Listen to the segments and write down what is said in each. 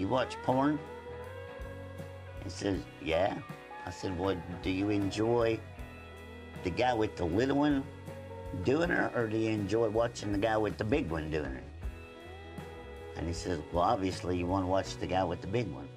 You watch porn? He says, Yeah. I said, Well, do you enjoy the guy with the little one doing it, or do you enjoy watching the guy with the big one doing it? And he says, Well, obviously, you want to watch the guy with the big one.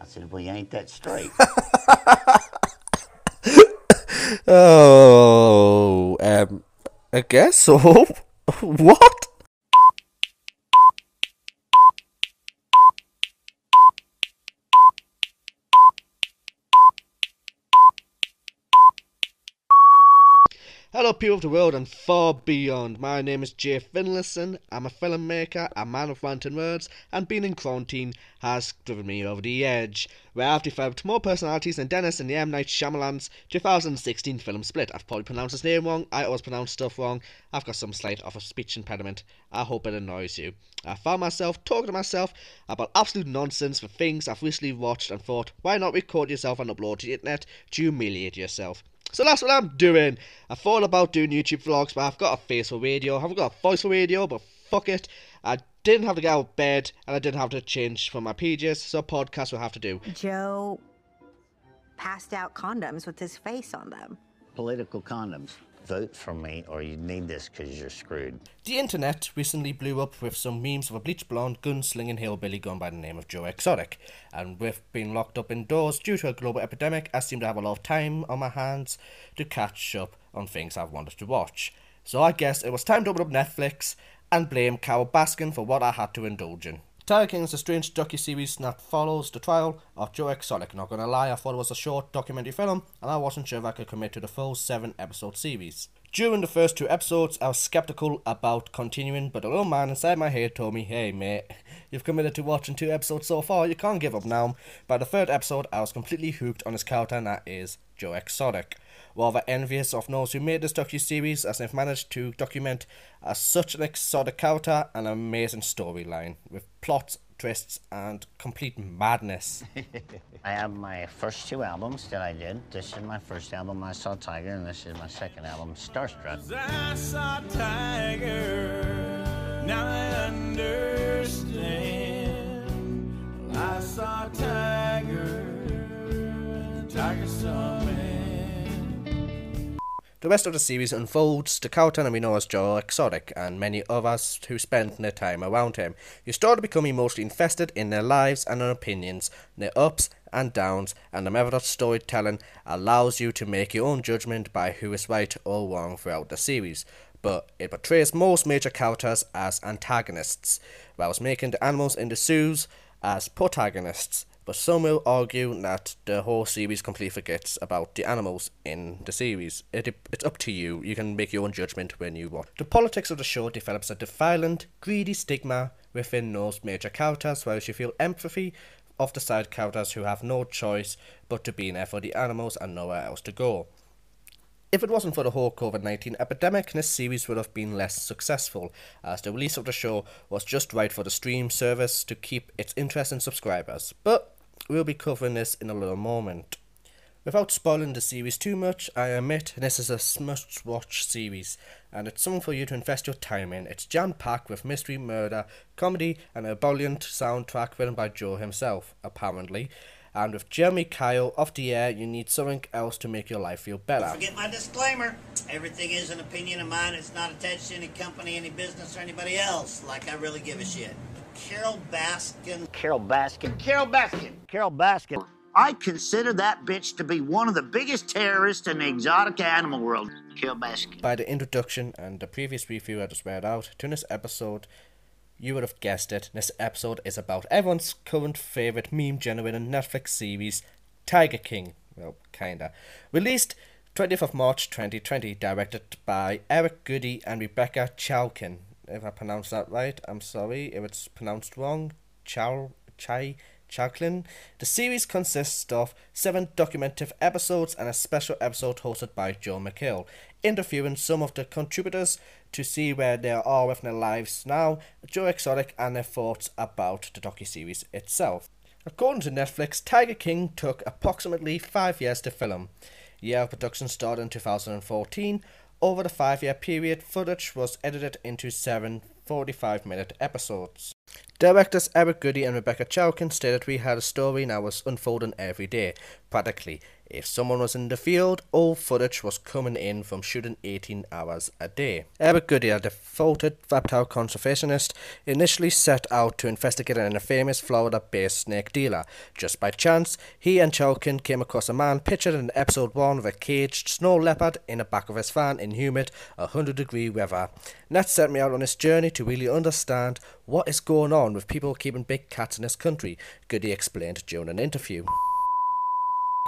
I said, Well, you ain't that straight. Oh, um, I guess so. what? Hello, people of the world and far beyond. My name is Jay Finlayson. I'm a filmmaker, a man of ranting words, and being in quarantine has driven me over the edge. Where I've developed more personalities than Dennis in the M. Night Shyamalan's 2016 film Split. I've probably pronounced his name wrong. I always pronounce stuff wrong. I've got some slight of a speech impediment. I hope it annoys you. I found myself talking to myself about absolute nonsense for things I've recently watched and thought, why not record yourself and upload to the internet to humiliate yourself? So that's what I'm doing. I thought about doing YouTube vlogs, but I've got a face for radio. I haven't got a voice for radio, but fuck it. I didn't have to get out of bed, and I didn't have to change for my PJs, so podcast will have to do. Joe passed out condoms with his face on them. Political condoms. Vote for me, or you need this because you're screwed. The internet recently blew up with some memes of a bleach blonde gunslinging hillbilly going by the name of Joe Exotic. And with being locked up indoors due to a global epidemic, I seem to have a lot of time on my hands to catch up on things I've wanted to watch. So I guess it was time to open up Netflix and blame Carole Baskin for what I had to indulge in. Tiger King is a strange docu-series that follows the trial of Joe Exotic. Not gonna lie, I thought it was a short documentary film, and I wasn't sure if I could commit to the full seven-episode series. During the first two episodes, I was skeptical about continuing, but a little man inside my head told me, hey mate, you've committed to watching two episodes so far, you can't give up now. By the third episode, I was completely hooked on his character, and that is Joe Exotic. Rather envious of those who made this docu-series, as they've managed to document uh, such an exotic character and an amazing storyline, with plots, twists, and complete madness. I have my first two albums that I did. This is my first album, I Saw Tiger, and this is my second album, Starstruck. I saw Tiger, now I understand. I saw Tiger, Tiger saw me. The rest of the series unfolds the character we know as Joe Exotic and many others who spend their time around him. You start to become emotionally invested in their lives and their opinions, their ups and downs, and the method of storytelling allows you to make your own judgment by who is right or wrong throughout the series. But it portrays most major characters as antagonists, whilst making the animals in the zoos as protagonists. But some will argue that the whole series completely forgets about the animals in the series. It, it's up to you. You can make your own judgment when you watch. The politics of the show develops a defiant, greedy stigma within those major characters, whereas you feel empathy of the side characters who have no choice but to be there for the animals and nowhere else to go. If it wasn't for the whole COVID 19 epidemic, this series would have been less successful, as the release of the show was just right for the stream service to keep its interest in subscribers. But we'll be covering this in a little moment. Without spoiling the series too much, I admit this is a must watch series, and it's something for you to invest your time in. It's jam packed with mystery, murder, comedy, and a brilliant soundtrack written by Joe himself, apparently. And with Jeremy Kyle off the air, you need something else to make your life feel better. Don't Forget my disclaimer. Everything is an opinion of mine. It's not attached to any company, any business, or anybody else. Like I really give a shit. Carole Baskin. Carole Baskin. Carole Baskin. Carole Baskin. I consider that bitch to be one of the biggest terrorists in the exotic animal world. Carole Baskin. By the introduction and the previous review I just read out to this episode, you would have guessed it. This episode is about everyone's current favourite meme generating Netflix series, Tiger King. Well, kinda. Released 20th of March 2020, directed by Eric Goody and Rebecca Chalkin. If I pronounced that right, I'm sorry if it's pronounced wrong. Chal Chai Chalklin. The series consists of seven documentative episodes and a special episode hosted by Joel McHale, interviewing some of the contributors to see where they are with their lives now, Joe Exotic, and their thoughts about the docu-series itself. According to Netflix, Tiger King took approximately five years to film. Year of production started in 2014. Over the five year period, footage was edited into seven 45 minute episodes. Directors Eric Goody and Rebecca Chowkin stated we had a story now was unfolding every day, practically. If someone was in the field, all footage was coming in from shooting 18 hours a day. Eric Goody, a devoted reptile conservationist, initially set out to investigate a famous Florida based snake dealer. Just by chance, he and Chalkin came across a man pictured in episode 1 of a caged snow leopard in the back of his van in humid 100 degree weather. That set me out on this journey to really understand what is going on with people keeping big cats in this country, Goody explained during an interview.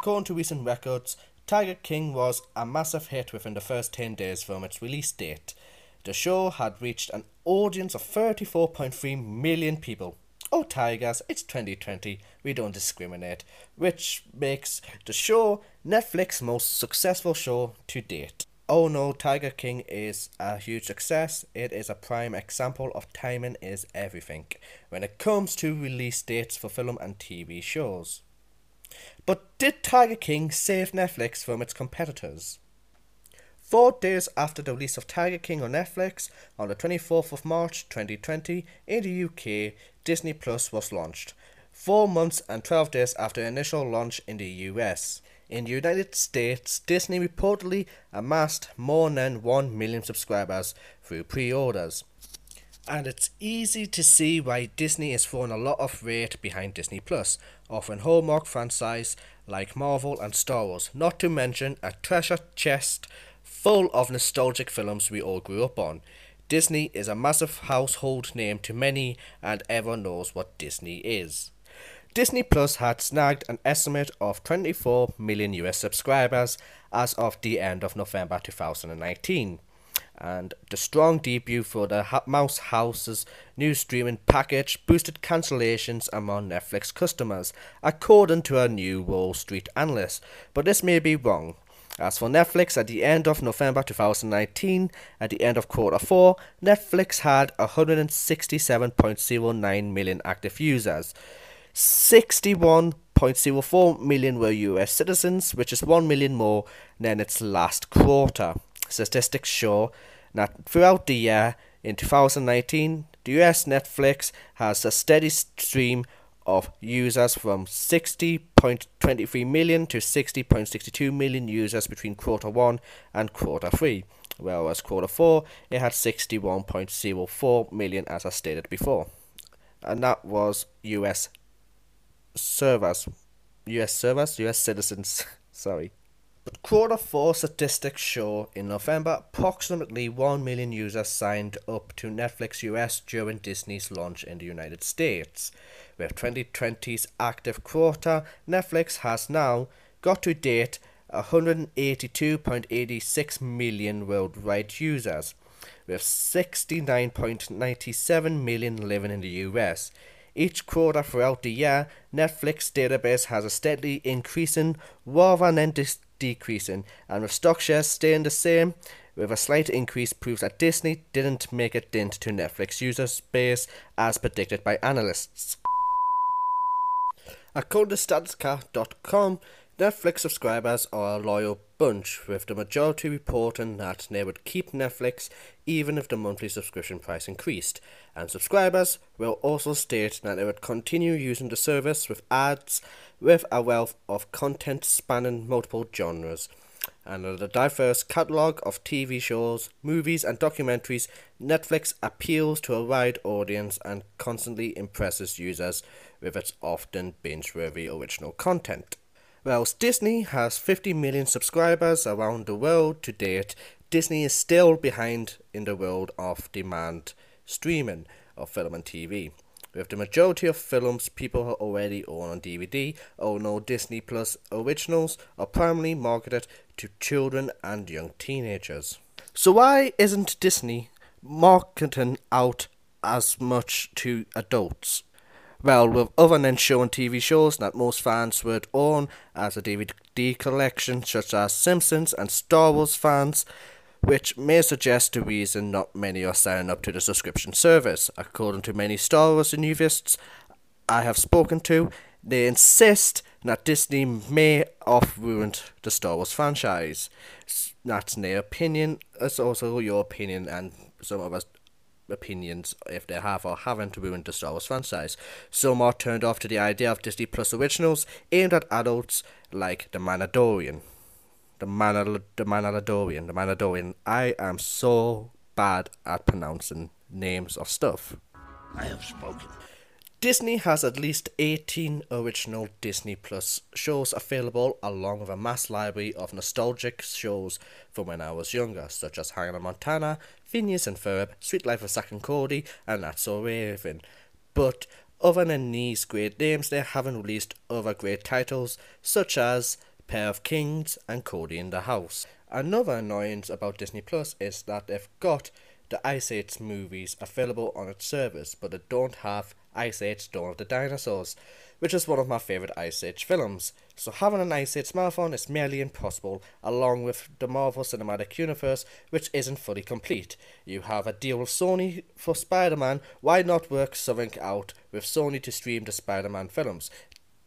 According to recent records, Tiger King was a massive hit within the first 10 days from its release date. The show had reached an audience of 34.3 million people. Oh, Tigers, it's 2020, we don't discriminate, which makes the show Netflix's most successful show to date. Oh no, Tiger King is a huge success. It is a prime example of timing is everything when it comes to release dates for film and TV shows. But did Tiger King save Netflix from its competitors? Four days after the release of Tiger King on Netflix, on the 24th of March 2020, in the UK, Disney Plus was launched. Four months and 12 days after initial launch in the US. In the United States, Disney reportedly amassed more than 1 million subscribers through pre orders. And it's easy to see why Disney is throwing a lot of weight behind Disney Plus, offering Hallmark franchise like Marvel and Star Wars, not to mention a treasure chest full of nostalgic films we all grew up on. Disney is a massive household name to many, and everyone knows what Disney is. Disney Plus had snagged an estimate of 24 million US subscribers as of the end of November 2019 and the strong debut for the Mouse House's new streaming package boosted cancellations among Netflix customers, according to a new Wall Street analyst. But this may be wrong. As for Netflix, at the end of November 2019, at the end of quarter 4, Netflix had 167.09 million active users. 61.04 million were US citizens, which is 1 million more than its last quarter. Statistics show that throughout the year in 2019, the US Netflix has a steady stream of users from 60.23 million to 60.62 million users between quarter 1 and quarter 3, whereas quarter 4 it had 61.04 million as I stated before. And that was US servers, US servers, US citizens, sorry. But quarter four statistics show in November approximately 1 million users signed up to Netflix US during Disney's launch in the United States. With 2020's active quarter, Netflix has now got to date 182.86 million worldwide users, with 69.97 million living in the US. Each quarter throughout the year, Netflix database has a steadily increasing rather than dis- decreasing, and with stock shares staying the same, with a slight increase proves that Disney didn't make a dent to Netflix user base as predicted by analysts. According to StatsCar.com, Netflix subscribers are a loyal bunch, with the majority reporting that they would keep Netflix even if the monthly subscription price increased, and subscribers will also state that they would continue using the service with ads with a wealth of content spanning multiple genres. And with a diverse catalogue of TV shows, movies, and documentaries, Netflix appeals to a wide audience and constantly impresses users with its often binge worthy original content. Whilst Disney has 50 million subscribers around the world to date, Disney is still behind in the world of demand streaming of film and TV. With the majority of films people already own on DVD oh no Disney Plus originals are primarily marketed to children and young teenagers. So why isn't Disney marketing out as much to adults? Well, with other than showing TV shows that most fans would own as a DVD collection, such as Simpsons and Star Wars fans, which may suggest the reason not many are signing up to the subscription service. According to many Star Wars enthusiasts I have spoken to, they insist that Disney may have ruined the Star Wars franchise. That's their opinion. It's also your opinion, and some of us opinions if they have or haven't ruined the Star Wars franchise. Some are turned off to the idea of Disney Plus originals aimed at adults like The Mandalorian. The, Manal- the Mandalorian. The Mandalorian. I am so bad at pronouncing names of stuff. I have spoken. Disney has at least 18 original Disney Plus shows available, along with a mass library of nostalgic shows from when I was younger, such as Hannah Montana, Phineas and Ferb, Sweet Life of Zack and Cody, and That's So Raven. But other than these great names, they haven't released other great titles, such as Pair of Kings and Cory in the House. Another annoyance about Disney Plus is that they've got the Ice Age movies available on its service, but they don't have Ice Age Dawn of the Dinosaurs, which is one of my favourite Ice Age films. So having an Ice Age marathon is merely impossible, along with the Marvel Cinematic Universe, which isn't fully complete. You have a deal with Sony for Spider Man, why not work something out with Sony to stream the Spider Man films?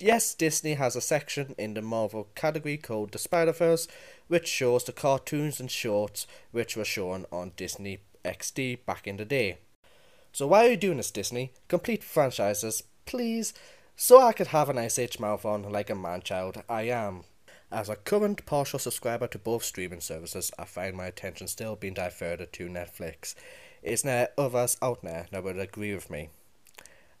Yes, Disney has a section in the Marvel category called the Spider Verse, which shows the cartoons and shorts which were shown on Disney XD back in the day. So why are you doing this, Disney? Complete franchises, please, so I could have an Age marathon like a man-child I am. As a current partial subscriber to both streaming services, I find my attention still being diverted to Netflix. Is there others out there that would agree with me?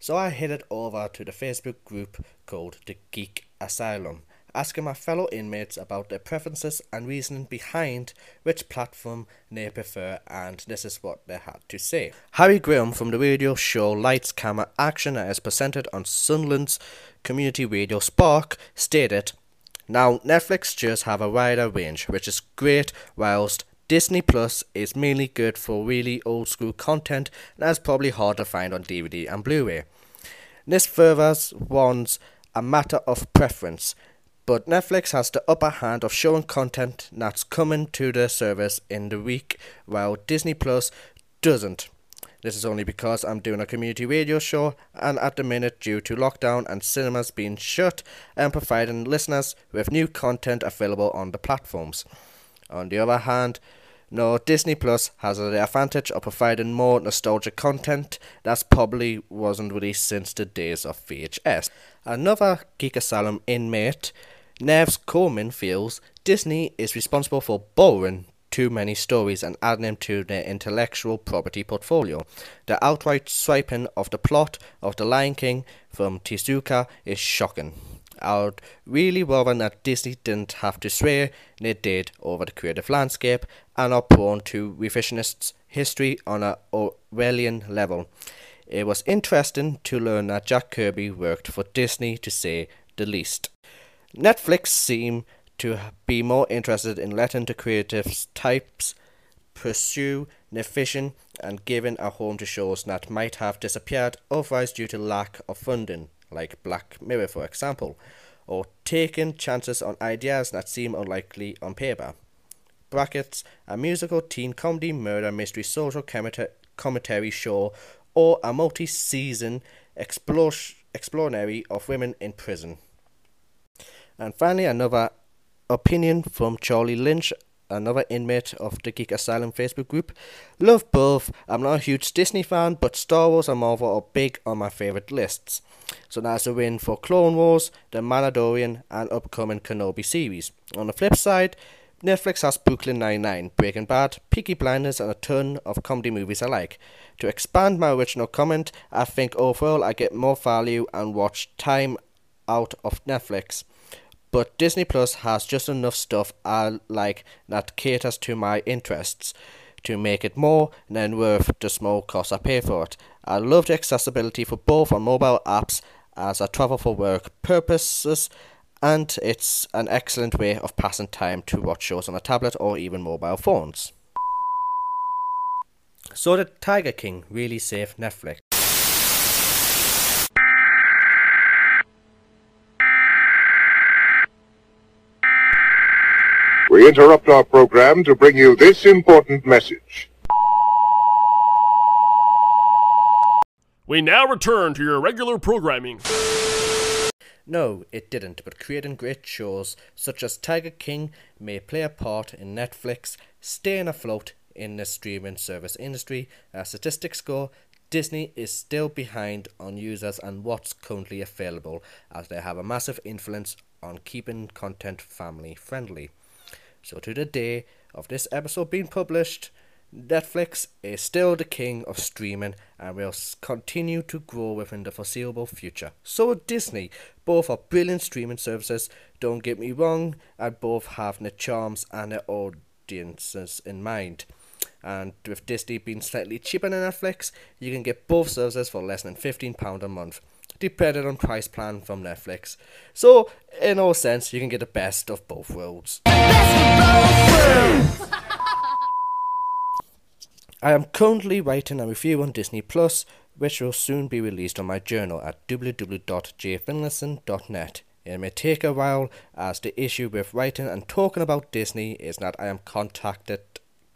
So I headed over to the Facebook group called The Geek Asylum, asking my fellow inmates about their preferences and reasoning behind which platform they prefer, and this is what they had to say. Harry Graham from the radio show Lights Camera Action is presented on Sunderland's community radio Spark stated, Now Netflix just have a wider range, which is great, whilst Disney Plus is mainly good for really old school content that's probably hard to find on DVD and Blu-ray. This further one's a matter of preference, but Netflix has the upper hand of showing content that's coming to the service in the week, while Disney Plus doesn't. This is only because I'm doing a community radio show, and at the minute, due to lockdown and cinemas being shut, I'm providing listeners with new content available on the platforms. On the other hand, no, Disney Plus has the advantage of providing more nostalgic content that probably wasn't released since the days of VHS. Another Geek Asylum inmate, Nevs Coleman, feels Disney is responsible for borrowing too many stories and adding them to their intellectual property portfolio. The outright swiping of the plot of The Lion King from Tezuka is shocking. I'd really rather that Disney didn't have to swear they did over the creative landscape and are prone to revisionist history on a Orwellian level. It was interesting to learn that Jack Kirby worked for Disney to say the least. Netflix seem to be more interested in letting the creative types pursue their vision and giving a home to shows that might have disappeared otherwise due to lack of funding like Black Mirror, for example, or taking chances on ideas that seem unlikely on paper. Brackets, a musical teen comedy murder mystery social commentary show, or a multi season explanatory of women in prison. And finally, another opinion from Charlie Lynch, another inmate of the Geek Asylum Facebook group. Love both. I'm not a huge Disney fan, but Star Wars and Marvel are big on my favourite lists. So that's a win for Clone Wars, the Mandalorian, and upcoming Kenobi series. On the flip side, Netflix has Brooklyn Nine-Nine, Breaking Bad, Peaky Blinders, and a ton of comedy movies I like. To expand my original comment, I think overall I get more value and watch time out of Netflix. But Disney Plus has just enough stuff I like that caters to my interests to make it more than worth the small cost I pay for it. I love the accessibility for both on mobile apps as I travel for work purposes, and it's an excellent way of passing time to watch shows on a tablet or even mobile phones. So did Tiger King really save Netflix? We interrupt our program to bring you this important message. We now return to your regular programming. No, it didn't, but creating great shows such as Tiger King may play a part in Netflix staying afloat in the streaming service industry. As statistics go, Disney is still behind on users and what's currently available, as they have a massive influence on keeping content family friendly. So, to the day of this episode being published, Netflix is still the king of streaming and will continue to grow within the foreseeable future. So Disney. Both are brilliant streaming services, don't get me wrong, and both have their charms and their audiences in mind. And with Disney being slightly cheaper than Netflix, you can get both services for less than £15 a month, depending on price plan from Netflix. So, in all sense, you can get the best of both worlds. I am currently writing a review on Disney Plus, which will soon be released on my journal at www.jfinlinson.net. It may take a while, as the issue with writing and talking about Disney is that I am contacted,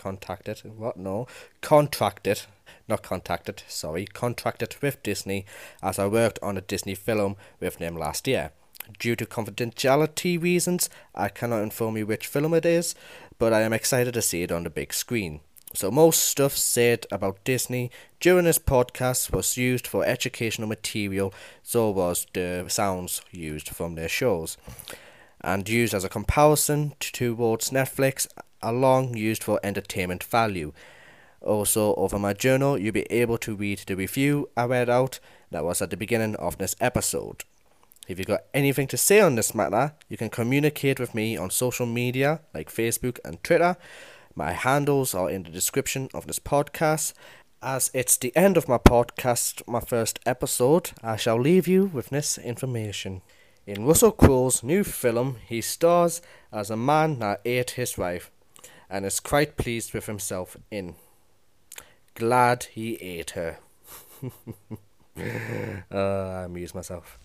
contacted, what? No, contracted, not contacted, sorry, contracted with Disney, as I worked on a Disney film with them last year. Due to confidentiality reasons, I cannot inform you which film it is, but I am excited to see it on the big screen. So, most stuff said about Disney during this podcast was used for educational material, so was the sounds used from their shows, and used as a comparison towards Netflix, along used for entertainment value. Also, over my journal, you'll be able to read the review I read out that was at the beginning of this episode. If you've got anything to say on this matter, you can communicate with me on social media like Facebook and Twitter. My handles are in the description of this podcast. As it's the end of my podcast, my first episode, I shall leave you with this information. In Russell Crowe's new film, he stars as a man that ate his wife and is quite pleased with himself in. Glad he ate her. uh, I amuse myself.